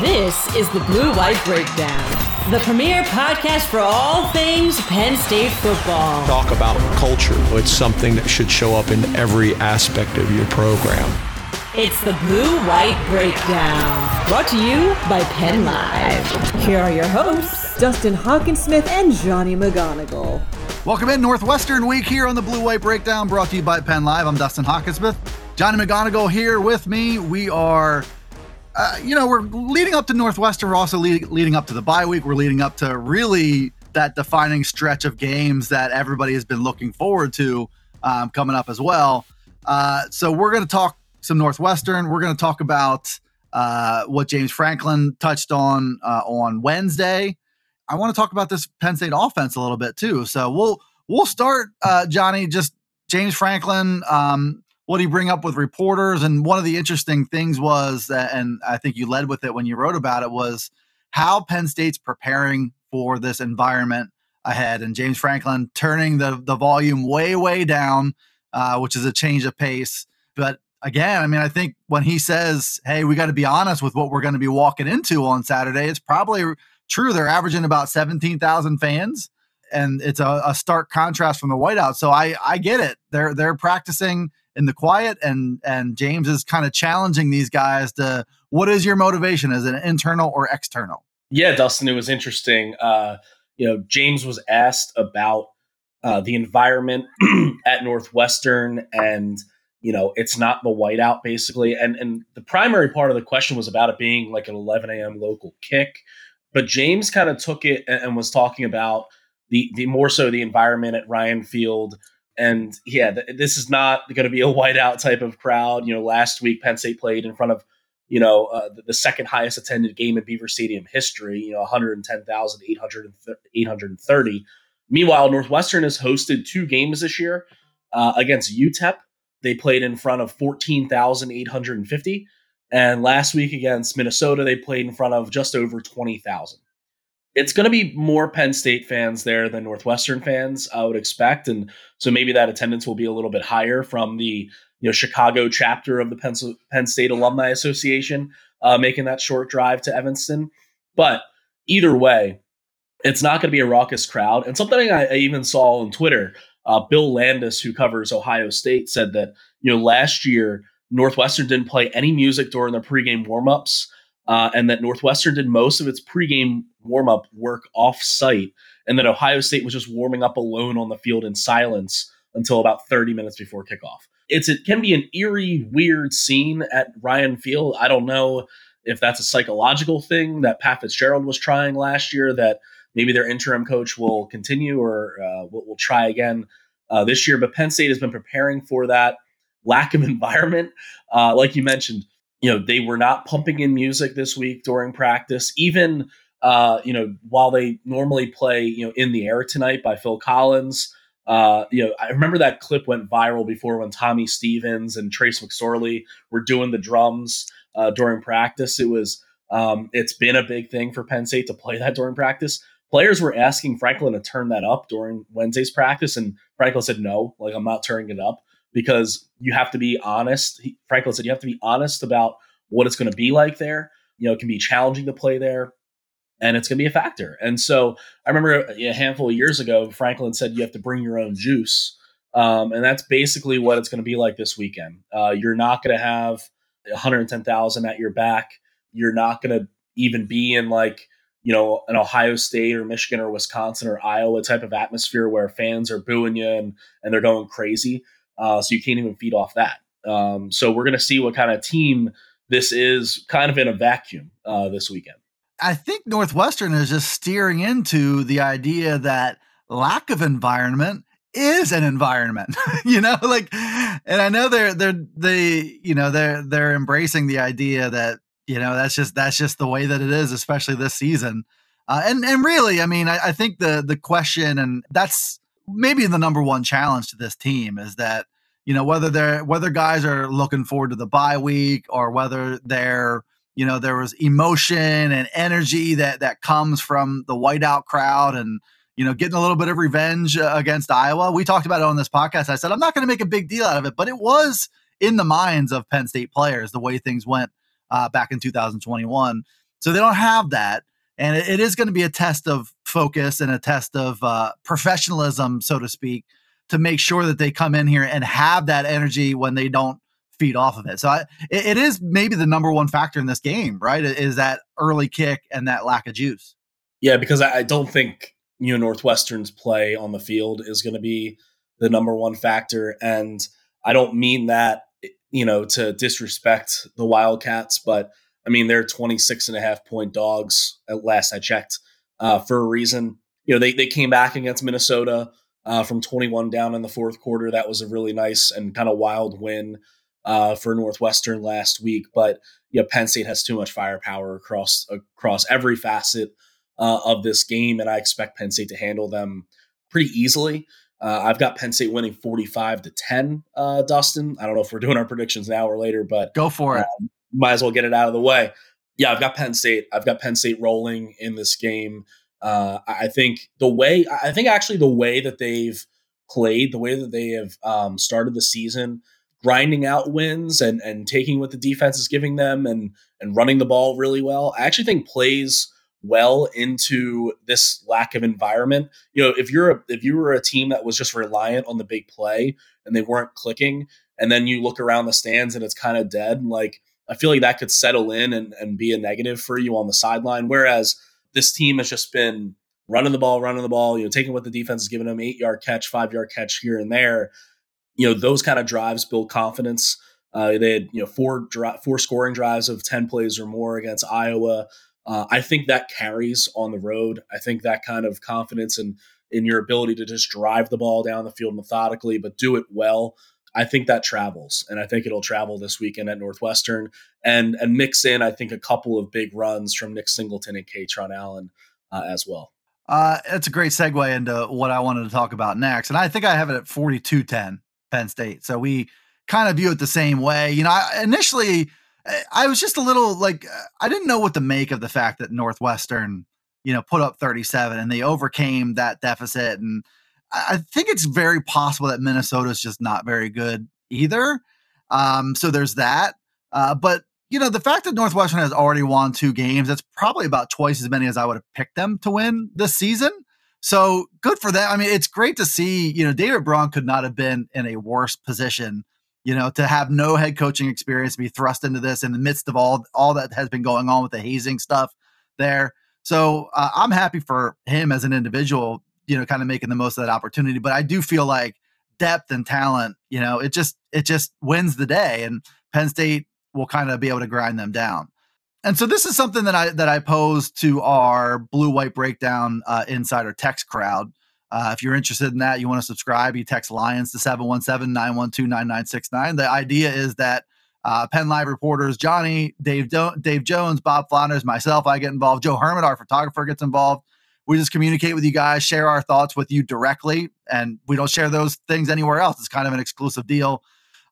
This is the Blue White Breakdown, the premier podcast for all things Penn State football. Talk about culture. It's something that should show up in every aspect of your program. It's the Blue White Breakdown, brought to you by Penn Live. Here are your hosts, Dustin Hockensmith and Johnny McGonigal. Welcome in Northwestern Week here on the Blue White Breakdown, brought to you by Penn Live. I'm Dustin Hockensmith. Johnny McGonigal here with me. We are uh, you know, we're leading up to Northwestern. We're also lead, leading up to the bye week. We're leading up to really that defining stretch of games that everybody has been looking forward to um, coming up as well. Uh, so we're going to talk some Northwestern. We're going to talk about uh, what James Franklin touched on uh, on Wednesday. I want to talk about this Penn State offense a little bit too. So we'll we'll start, uh, Johnny. Just James Franklin. Um, what he bring up with reporters. And one of the interesting things was that, and I think you led with it when you wrote about it, was how Penn State's preparing for this environment ahead. And James Franklin turning the the volume way way down, uh, which is a change of pace. But again, I mean, I think when he says, "Hey, we got to be honest with what we're going to be walking into on Saturday," it's probably true. They're averaging about seventeen thousand fans, and it's a, a stark contrast from the whiteout. So I I get it. They're they're practicing in the quiet and and James is kind of challenging these guys to what is your motivation? Is it internal or external? Yeah Dustin it was interesting. Uh you know James was asked about uh the environment at Northwestern and you know it's not the whiteout basically. And and the primary part of the question was about it being like an 11 a.m local kick. But James kind of took it and, and was talking about the the more so the environment at Ryan Field and yeah, th- this is not going to be a whiteout type of crowd. You know, last week Penn State played in front of you know uh, the, the, second highest attended game in Beaver Stadium history. You know, 110,830. Meanwhile, Northwestern has hosted two games this year uh, against UTEP. They played in front of 14,850. And last week against Minnesota, they played in front of just over 20,000 it's going to be more Penn State fans there than Northwestern fans, I would expect, and so maybe that attendance will be a little bit higher from the you know Chicago chapter of the Penn, Penn State Alumni Association uh, making that short drive to Evanston. But either way, it's not going to be a raucous crowd. And something I, I even saw on Twitter, uh, Bill Landis, who covers Ohio State, said that you know last year Northwestern didn't play any music during their pregame warmups uh, and that Northwestern did most of its pregame warm up work off site, and that Ohio State was just warming up alone on the field in silence until about 30 minutes before kickoff. It's it can be an eerie, weird scene at Ryan Field. I don't know if that's a psychological thing that Pat Fitzgerald was trying last year that maybe their interim coach will continue or uh, will, will try again uh, this year. But Penn State has been preparing for that lack of environment. Uh, like you mentioned, you know they were not pumping in music this week during practice. Even uh, you know while they normally play you know in the air tonight by phil collins uh, you know i remember that clip went viral before when tommy stevens and trace mcsorley were doing the drums uh, during practice. It was um, it's been a big thing for penn state to play that during practice. Players were asking franklin to turn that up during wednesday's practice and franklin said no like i'm not turning it up because you have to be honest. Franklin said you have to be honest about what it's going to be like there. You know, it can be challenging to play there and it's going to be a factor. And so I remember a handful of years ago, Franklin said you have to bring your own juice. Um, and that's basically what it's going to be like this weekend. Uh, you're not going to have 110,000 at your back. You're not going to even be in like, you know, an Ohio State or Michigan or Wisconsin or Iowa type of atmosphere where fans are booing you and, and they're going crazy. Uh, so you can't even feed off that. Um, so we're going to see what kind of team this is kind of in a vacuum uh, this weekend. I think Northwestern is just steering into the idea that lack of environment is an environment you know like and i know they're they're they you know they're they're embracing the idea that you know that's just that's just the way that it is especially this season uh, and and really i mean I, I think the the question and that's maybe the number one challenge to this team is that you know whether they're whether guys are looking forward to the bye week or whether they're you know there was emotion and energy that that comes from the whiteout crowd and you know getting a little bit of revenge uh, against Iowa. We talked about it on this podcast. I said I'm not going to make a big deal out of it, but it was in the minds of Penn State players the way things went uh, back in 2021. So they don't have that. And it, it is going to be a test of focus and a test of uh, professionalism, so to speak, to make sure that they come in here and have that energy when they don't feed off of it. So I, it, it is maybe the number one factor in this game, right? Is that early kick and that lack of juice. Yeah, because I, don't think you know Northwestern's play on the field is going to be the number one factor, and I don't mean that you know to disrespect the Wildcats, but I mean they're 26 and a half point dogs at last I checked uh, for a reason. You know they they came back against Minnesota uh, from 21 down in the fourth quarter. That was a really nice and kind of wild win uh, for Northwestern last week. But yeah, Penn State has too much firepower across across every facet uh, of this game, and I expect Penn State to handle them pretty easily. Uh, I've got Penn State winning 45 to 10, uh, Dustin. I don't know if we're doing our predictions now or later, but go for it. Um, might as well get it out of the way. Yeah, I've got Penn State. I've got Penn State rolling in this game. Uh, I think the way, I think actually the way that they've played, the way that they have um, started the season, grinding out wins and and taking what the defense is giving them and and running the ball really well. I actually think plays well into this lack of environment. You know, if you're a, if you were a team that was just reliant on the big play and they weren't clicking, and then you look around the stands and it's kind of dead, like I feel like that could settle in and, and be a negative for you on the sideline. Whereas this team has just been running the ball, running the ball, you know, taking what the defense is giving them, eight yard catch, five yard catch here and there. You know, those kind of drives build confidence. Uh, they had you know four dri- four scoring drives of ten plays or more against Iowa. Uh, I think that carries on the road. I think that kind of confidence and in, in your ability to just drive the ball down the field methodically, but do it well. I think that travels, and I think it'll travel this weekend at Northwestern, and and mix in I think a couple of big runs from Nick Singleton and Kaytron Allen uh, as well. Uh, it's a great segue into what I wanted to talk about next, and I think I have it at 42-10 Penn State. So we kind of view it the same way. You know, I, initially I was just a little like I didn't know what to make of the fact that Northwestern, you know, put up 37 and they overcame that deficit. And I think it's very possible that Minnesota is just not very good either. Um, so there's that. Uh, but you know, the fact that Northwestern has already won two games, that's probably about twice as many as I would have picked them to win this season. So good for them. I mean, it's great to see, you know, David Braun could not have been in a worse position you know, to have no head coaching experience, be thrust into this in the midst of all all that has been going on with the hazing stuff there. So uh, I'm happy for him as an individual, you know, kind of making the most of that opportunity. But I do feel like depth and talent, you know, it just it just wins the day, and Penn State will kind of be able to grind them down. And so this is something that I that I posed to our blue white breakdown uh, insider text crowd. Uh, if you're interested in that, you want to subscribe, you text Lions to 717 912 9969. The idea is that uh, Penn Live reporters, Johnny, Dave, Do- Dave Jones, Bob Flounders, myself, I get involved. Joe Hermitt, our photographer, gets involved. We just communicate with you guys, share our thoughts with you directly, and we don't share those things anywhere else. It's kind of an exclusive deal.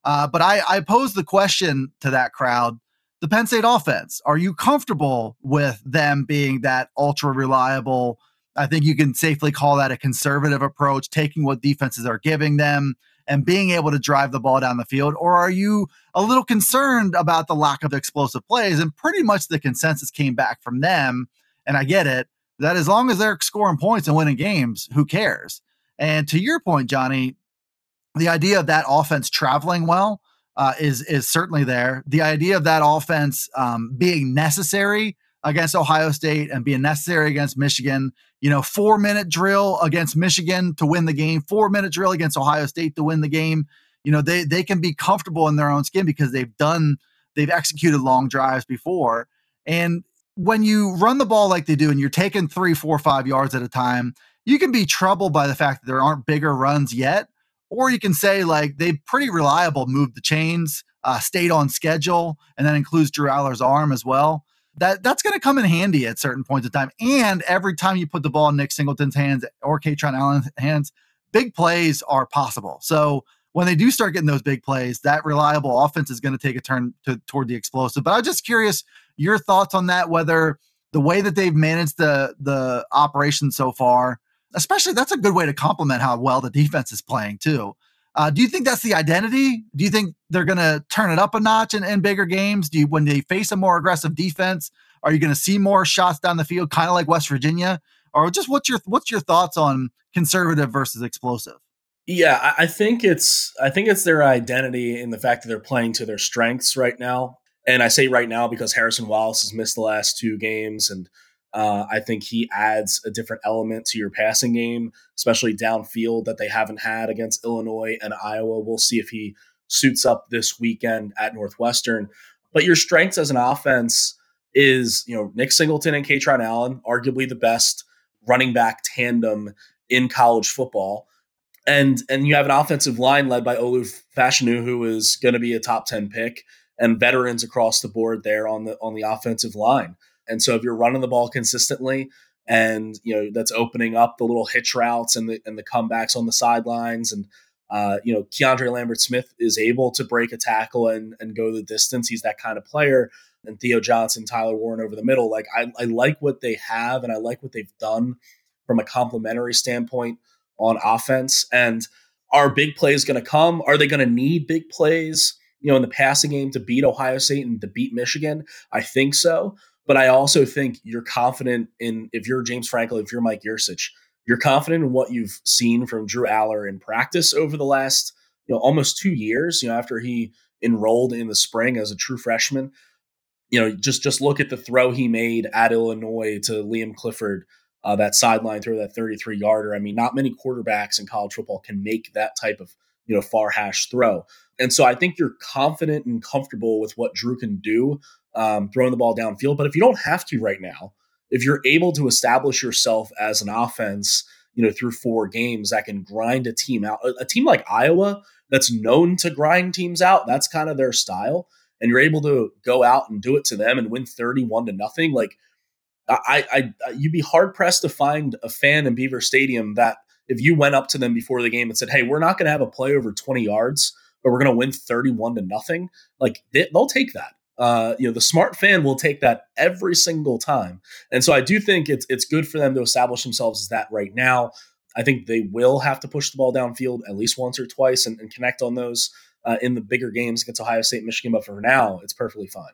Uh, but I, I posed the question to that crowd the Penn State offense, are you comfortable with them being that ultra reliable? I think you can safely call that a conservative approach, taking what defenses are giving them and being able to drive the ball down the field? Or are you a little concerned about the lack of explosive plays? And pretty much the consensus came back from them, and I get it, that as long as they're scoring points and winning games, who cares? And to your point, Johnny, the idea of that offense traveling well uh, is is certainly there. The idea of that offense um, being necessary against Ohio State and being necessary against Michigan. You know, four minute drill against Michigan to win the game, four minute drill against Ohio State to win the game. You know, they they can be comfortable in their own skin because they've done they've executed long drives before. And when you run the ball like they do and you're taking three, four, five yards at a time, you can be troubled by the fact that there aren't bigger runs yet. Or you can say, like, they pretty reliable moved the chains, uh, stayed on schedule, and that includes Drew Allar's arm as well that that's going to come in handy at certain points of time. And every time you put the ball in Nick Singleton's hands or Kaytron Allen's hands, big plays are possible. So when they do start getting those big plays, that reliable offense is going to take a turn to, toward the explosive. But I'm just curious your thoughts on that, whether the way that they've managed the the operation so far, especially that's a good way to complement how well the defense is playing too. Uh, do you think that's the identity? Do you think they're going to turn it up a notch in, in bigger games? Do you, when they face a more aggressive defense, Are you going to see more shots down the field, kind of like West Virginia? Or just what's your what's your thoughts on conservative versus explosive? Yeah, I think it's I think it's their identity in the fact that they're playing to their strengths right now. And I say right now because Harrison Wallace has missed the last two games, and uh, I think he adds a different element to your passing game, especially downfield that they haven't had against Illinois and Iowa. We'll see if he suits up this weekend at Northwestern. But your strengths as an offense is, you know, Nick Singleton and Kaytron Allen, arguably the best running back tandem in college football. And and you have an offensive line led by Olu Fashanu, who is going to be a top 10 pick, and veterans across the board there on the on the offensive line. And so if you're running the ball consistently and you know that's opening up the little hitch routes and the and the comebacks on the sidelines and uh, you know, Keandre Lambert Smith is able to break a tackle and, and go the distance. He's that kind of player and Theo Johnson, Tyler Warren over the middle. Like I, I like what they have and I like what they've done from a complementary standpoint on offense. And are big plays going to come? Are they going to need big plays, you know, in the passing game to beat Ohio State and to beat Michigan? I think so. But I also think you're confident in if you're James Franklin, if you're Mike Yurcich, you're confident in what you've seen from Drew Allar in practice over the last, you know, almost two years, you know, after he enrolled in the spring as a true freshman you know, just just look at the throw he made at Illinois to Liam Clifford, uh, that sideline throw, that 33 yarder. I mean, not many quarterbacks in college football can make that type of you know far hash throw. And so I think you're confident and comfortable with what Drew can do um, throwing the ball downfield. But if you don't have to right now, if you're able to establish yourself as an offense, you know, through four games that can grind a team out, a, a team like Iowa that's known to grind teams out, that's kind of their style and you're able to go out and do it to them and win 31 to nothing, like I, I, you'd be hard pressed to find a fan in Beaver Stadium that if you went up to them before the game and said, "Hey, we're not going to have a play over 20 yards, but we're going to win 31 to nothing," like they, will take that. Uh, you know, the smart fan will take that every single time, and so I do think it's it's good for them to establish themselves as that right now. I think they will have to push the ball downfield at least once or twice and, and connect on those uh, in the bigger games against Ohio State, Michigan. But for now, it's perfectly fine.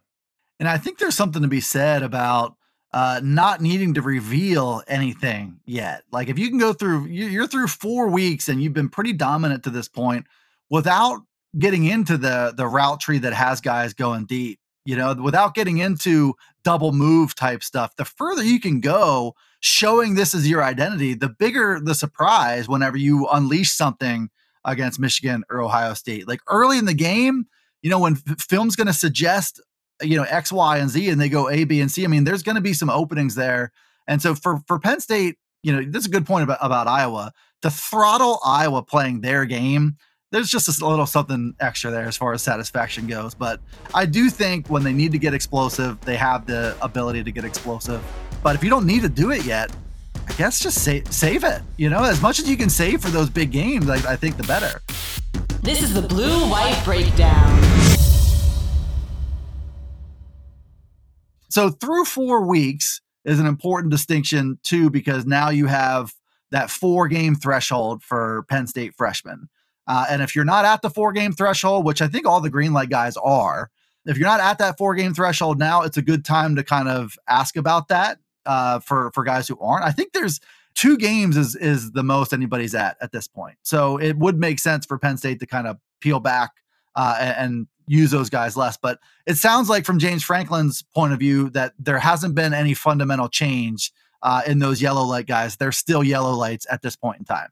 And I think there's something to be said about uh, not needing to reveal anything yet. Like if you can go through, you're through four weeks and you've been pretty dominant to this point without getting into the the route tree that has guys going deep. You know, without getting into double move type stuff. The further you can go, showing this is your identity, the bigger the surprise whenever you unleash something against Michigan or Ohio State. Like early in the game, you know, when film's going to suggest, you know, X, Y, and Z and they go A, B, and C, I mean, there's going to be some openings there. And so for, for Penn State, you know, that's a good point about, about Iowa. To throttle Iowa playing their game, there's just a little something extra there as far as satisfaction goes. But I do think when they need to get explosive, they have the ability to get explosive. But if you don't need to do it yet, I guess just save save it. You know, as much as you can save for those big games, I, I think the better. This is the Blue White Breakdown. So through four weeks is an important distinction too, because now you have that four game threshold for Penn State freshmen. Uh, and if you're not at the four game threshold, which I think all the green light guys are, if you're not at that four game threshold now, it's a good time to kind of ask about that uh, for for guys who aren't. I think there's two games is is the most anybody's at at this point. So it would make sense for Penn State to kind of peel back uh, and, use those guys less. But it sounds like from James Franklin's point of view that there hasn't been any fundamental change uh, in those yellow light guys. They're still yellow lights at this point in time.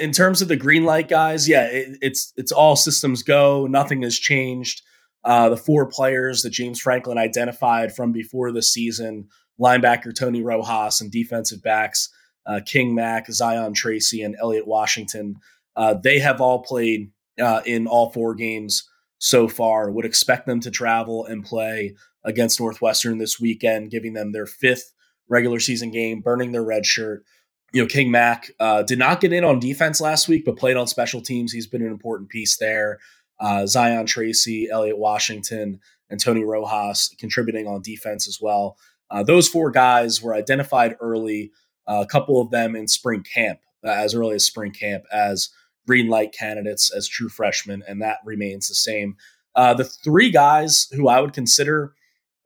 In terms of the green light guys, yeah, it, it's it's all systems go. Nothing has changed. Uh, the four players that James Franklin identified from before the season linebacker Tony Rojas and defensive backs uh, King Mack, Zion Tracy, and Elliot Washington. Uh, they have all played uh, in all four games so far. Would expect them to travel and play against Northwestern this weekend, giving them their fifth regular season game, burning their red shirt. You know, King Mack uh, did not get in on defense last week, but played on special teams. He's been an important piece there. Uh, Zion Tracy, Elliot Washington, and Tony Rojas contributing on defense as well. Uh, those four guys were identified early, uh, a couple of them in spring camp, uh, as early as spring camp, as green light candidates, as true freshmen, and that remains the same. Uh, the three guys who I would consider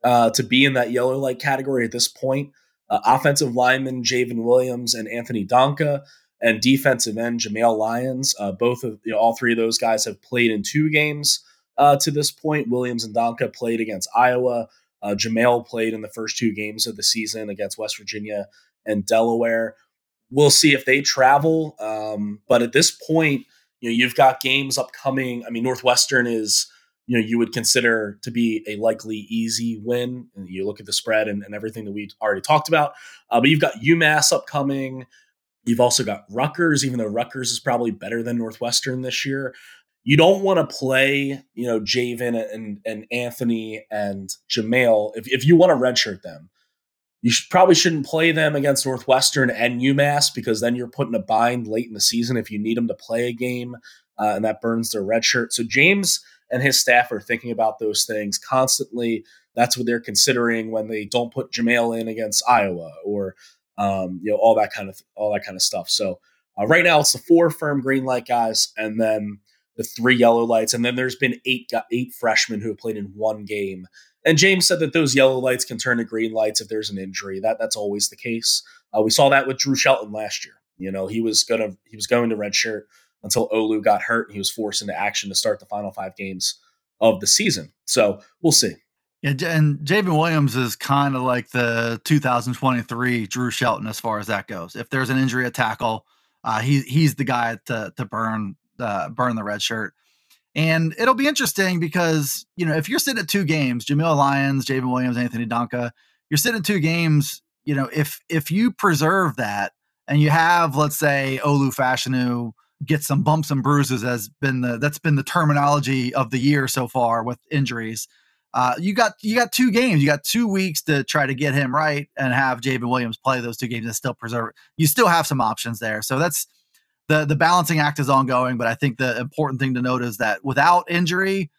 to be in that yellow light category at this point. Uh, offensive lineman J'ven Williams and Anthony Donka, and defensive end Jameial Lyons. Uh, both of you know, all three of those guys have played in two games uh, to this point. Williams and Donka played against Iowa. Uh, Jameial played in the first two games of the season against West Virginia and Delaware. We'll see if they travel. Um, but at this point, you know, you've got games upcoming. I mean, Northwestern is, you know, you would consider to be a likely easy win. And you look at the spread and, and everything that we already talked about. Uh, but you've got UMass upcoming. You've also got Rutgers, even though Rutgers is probably better than Northwestern this year. You don't want to play, you know, J'ven and, and Anthony and Jameial. If, if you want to redshirt them, you should, probably shouldn't play them against Northwestern and UMass because then you're putting a bind late in the season if you need them to play a game, uh, and that burns their redshirt. So James and his staff are thinking about those things constantly. That's what they're considering when they don't put Jameial in against Iowa or um, you know all that kind of all that kind of stuff. So uh, right now it's the four firm green light guys, and then the three yellow lights, and then there's been eight eight freshmen who have played in one game and James said that those yellow lights can turn to green lights if there's an injury. That that's always the case. Uh, we saw that with Drew Shelton last year. You know, he was gonna he was going to redshirt until Olu got hurt and he was forced into action to start the final five games of the season. So we'll see. Yeah, and J'ven Williams is kind of like the 2023 Drew Shelton as far as that goes. If there's an injury at tackle, uh, he he's the guy to to burn uh, burn the red shirt. And it'll be interesting because, you know, if you're sitting at two games, Jameial Lyons, J'ven Williams, Anthony Donka, you're sitting at two games, you know, if if you preserve that and you have, let's say, Olu Fashanu get some bumps and bruises has been the that's been the terminology of the year so far with injuries. Uh, you got you got two games. You got two weeks to try to get him right and have J'ven Williams play those two games and still preserve. You still have some options there. So that's the the balancing act is ongoing, but I think the important thing to note is that without injury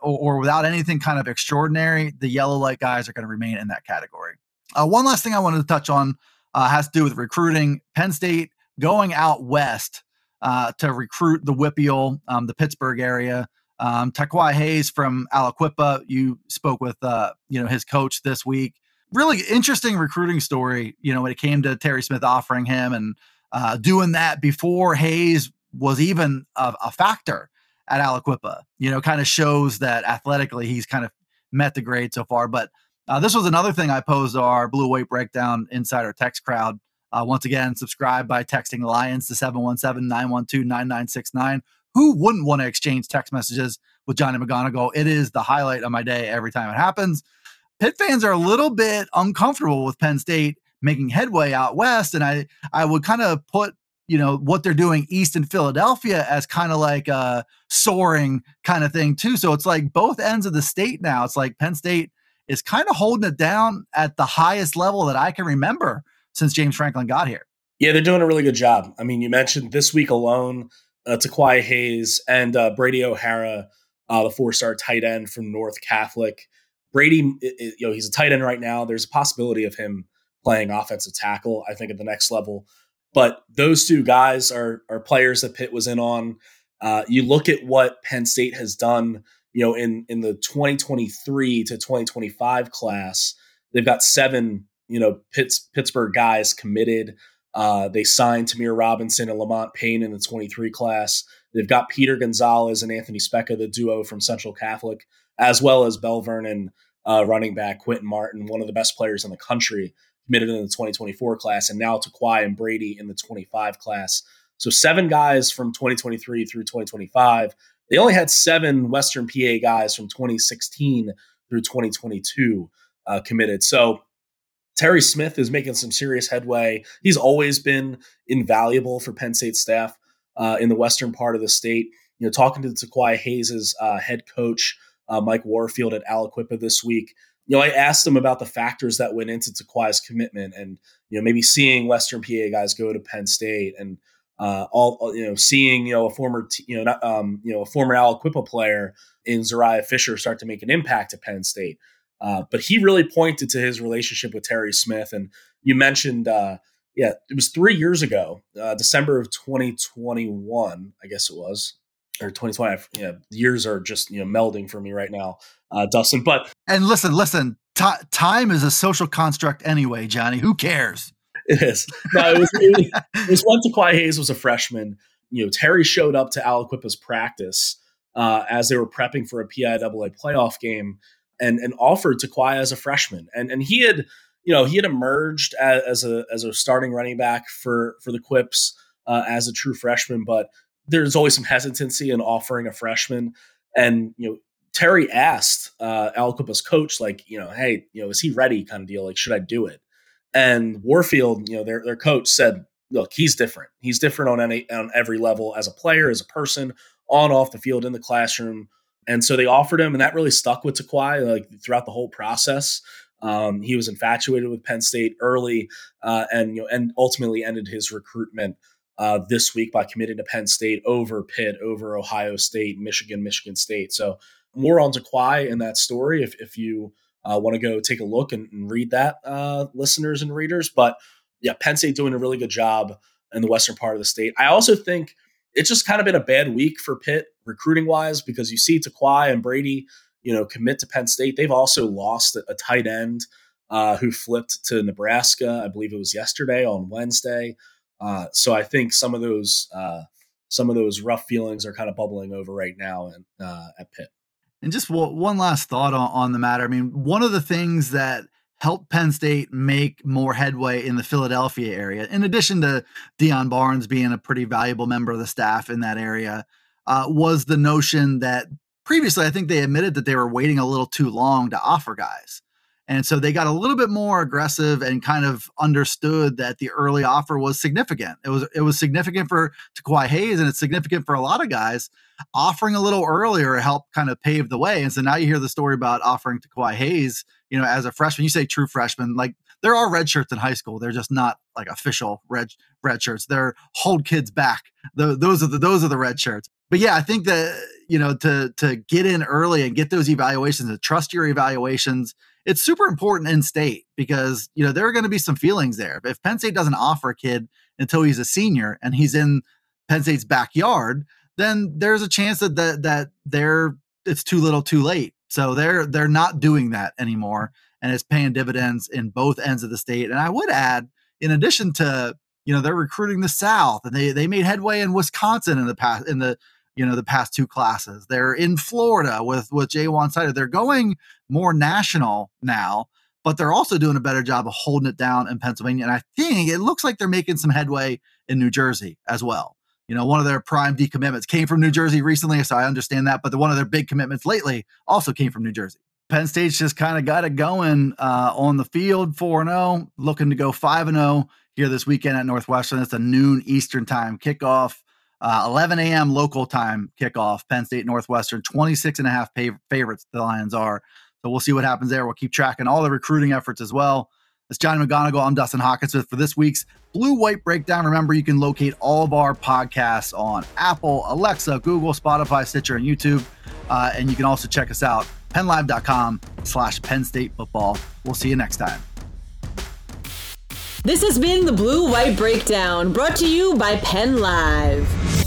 or, or without anything kind of extraordinary, the yellow light guys are going to remain in that category. Uh, one last thing I wanted to touch on uh, has to do with recruiting. Penn State going out west uh, to recruit the WPIAL, um, the Pittsburgh area. Um, Tiqwai Hayes from Aliquippa, you spoke with uh, you know his coach this week. Really interesting recruiting story. You know when it came to Terry Smith offering him and uh, doing that before Hayes was even a, a factor at Aliquippa. You know, kind of shows that athletically he's kind of met the grade so far. But uh, this was another thing I posed our Blue White Breakdown Insider text crowd. Uh, once again, subscribe by texting Lions to 717 912 9969. Who wouldn't want to exchange text messages with Johnny McGonigal? It is the highlight of my day every time it happens. Pitt fans are a little bit uncomfortable with Penn State making headway out west. And I I would kind of put you know what they're doing east in Philadelphia as kind of like a soaring kind of thing too. So it's like both ends of the state now. It's like Penn State is kind of holding it down at the highest level that I can remember since James Franklin got here. Yeah, they're doing a really good job. I mean, you mentioned this week alone, uh, Tiqwai Hayes and uh, Brady O'Hara, uh, the four-star tight end from North Catholic. Brady, you know, he's a tight end right now. There's a possibility of him playing offensive tackle, I think, at the next level. But those two guys are are players that Pitt was in on. Uh, you look at what Penn State has done, you know, in in the 2023 to 2025 class, they've got seven, you know, Pitts, Pittsburgh guys committed. Uh, they signed Tamir Robinson and Lamont Payne in the 23 class. They've got Peter Gonzalez and Anthony Speca, the duo from Central Catholic, as well as Belle Vernon uh, running back Quinton Martin, one of the best players in the country committed in the 2024 class, and now Tiqwai and Brady in the 25 class. So seven guys from 2023 through 2025. They only had seven Western PA guys from 2016 through 2022 uh, committed. So Terry Smith is making some serious headway. He's always been invaluable for Penn State staff uh, in the western part of the state. You know, talking to Tiqwai Hayes' uh, head coach, uh, Mike Warfield at Aliquippa this week, you know, I asked him about the factors that went into Tiqwai's commitment, and you know, maybe seeing Western PA guys go to Penn State, and uh, all you know, seeing you know a former t- you know not, um, you know a former Aliquippa player in Zuriah Fisher start to make an impact at Penn State. Uh, but he really pointed to his relationship with Terry Smith, and you mentioned, uh, yeah, it was three years ago, uh, December of 2021, I guess it was, or 2020. Yeah, years are just you know melding for me right now, uh, Dustin. But and listen, listen, T- time is a social construct anyway, Johnny. Who cares? It is. No, it was, it, it was when Tiqwai Hayes was a freshman. You know, Terry showed up to Aliquippa's practice uh, as they were prepping for a PIAA playoff game and and offered Tiqwai as a freshman. And and he had, you know, he had emerged as, as a as a starting running back for for the Quips uh, as a true freshman, but there's always some hesitancy in offering a freshman. And you know, Terry asked uh, Aliquippa's coach, like, you know, hey, you know, is he ready? Kind of deal. Like, should I do it? And Warfield, you know, their their coach said, look, he's different. He's different on any on every level as a player, as a person, on off the field, in the classroom. And so they offered him, and that really stuck with Tiqwai like throughout the whole process. Um, he was infatuated with Penn State early, uh, and you know, and ultimately ended his recruitment uh, this week by committing to Penn State over Pitt, over Ohio State, Michigan, Michigan State. So more on Tiqwai in that story if if you uh, want to go take a look and, and read that, uh, listeners and readers. But yeah, Penn State doing a really good job in the western part of the state. I also think it's just kind of been a bad week for Pitt recruiting wise because you see Tiqwai and Brady, you know, commit to Penn State. They've also lost a, tight end uh, who flipped to Nebraska. I believe it was yesterday on Wednesday. Uh, so I think some of those uh, some of those rough feelings are kind of bubbling over right now in, uh, at Pitt. And just one last thought on, on the matter. I mean, one of the things that helped Penn State make more headway in the Philadelphia area, in addition to Deion Barnes being a pretty valuable member of the staff in that area, uh, was the notion that previously I think they admitted that they were waiting a little too long to offer guys. And so they got a little bit more aggressive and kind of understood that the early offer was significant. It was it was significant for Tiqwai Hayes and it's significant for a lot of guys. Offering a little earlier helped kind of pave the way. And so now you hear the story about offering to Tiqwai Hayes, you know, as a freshman. You say true freshman, like there are red shirts in high school. They're just not like official red red shirts. They're hold kids back. The, those are the those are the red shirts. But yeah, I think that you know to to get in early and get those evaluations, to trust your evaluations, it's super important in state because you know there are going to be some feelings there. If Penn State doesn't offer a kid until he's a senior and he's in Penn State's backyard, then there's a chance that that, that they're it's too little, too late. So they're they're not doing that anymore, and it's paying dividends in both ends of the state. And I would add, in addition to you know they're recruiting the South, and they they made headway in Wisconsin in the past in the you know the past two classes. They're in Florida with with Ja'Juan Seider. They're going more national now, but they're also doing a better job of holding it down in Pennsylvania. And I think it looks like they're making some headway in New Jersey as well. You know, one of their prime decommitments came from New Jersey recently, so I understand that. But the, one of their big commitments lately also came from New Jersey. Penn State's just kind of got it going uh, on the field, 4 and 0, looking to go 5 and 0 here this weekend at Northwestern. It's a noon Eastern time kickoff. Uh, 11 a.m. local time kickoff, Penn State Northwestern, 26 and a half pay- favorites the Lions are. So we'll see what happens there. We'll keep tracking all the recruiting efforts as well. It's Johnny McGonigal. I'm Dustin Hockensmith for this week's Blue White Breakdown. Remember, you can locate all of our podcasts on Apple, Alexa, Google, Spotify, Stitcher, and YouTube. Uh, and you can also check us out, pennlive.com slash Penn State football. We'll see you next time. This has been the Blue White Breakdown, brought to you by Penn Live.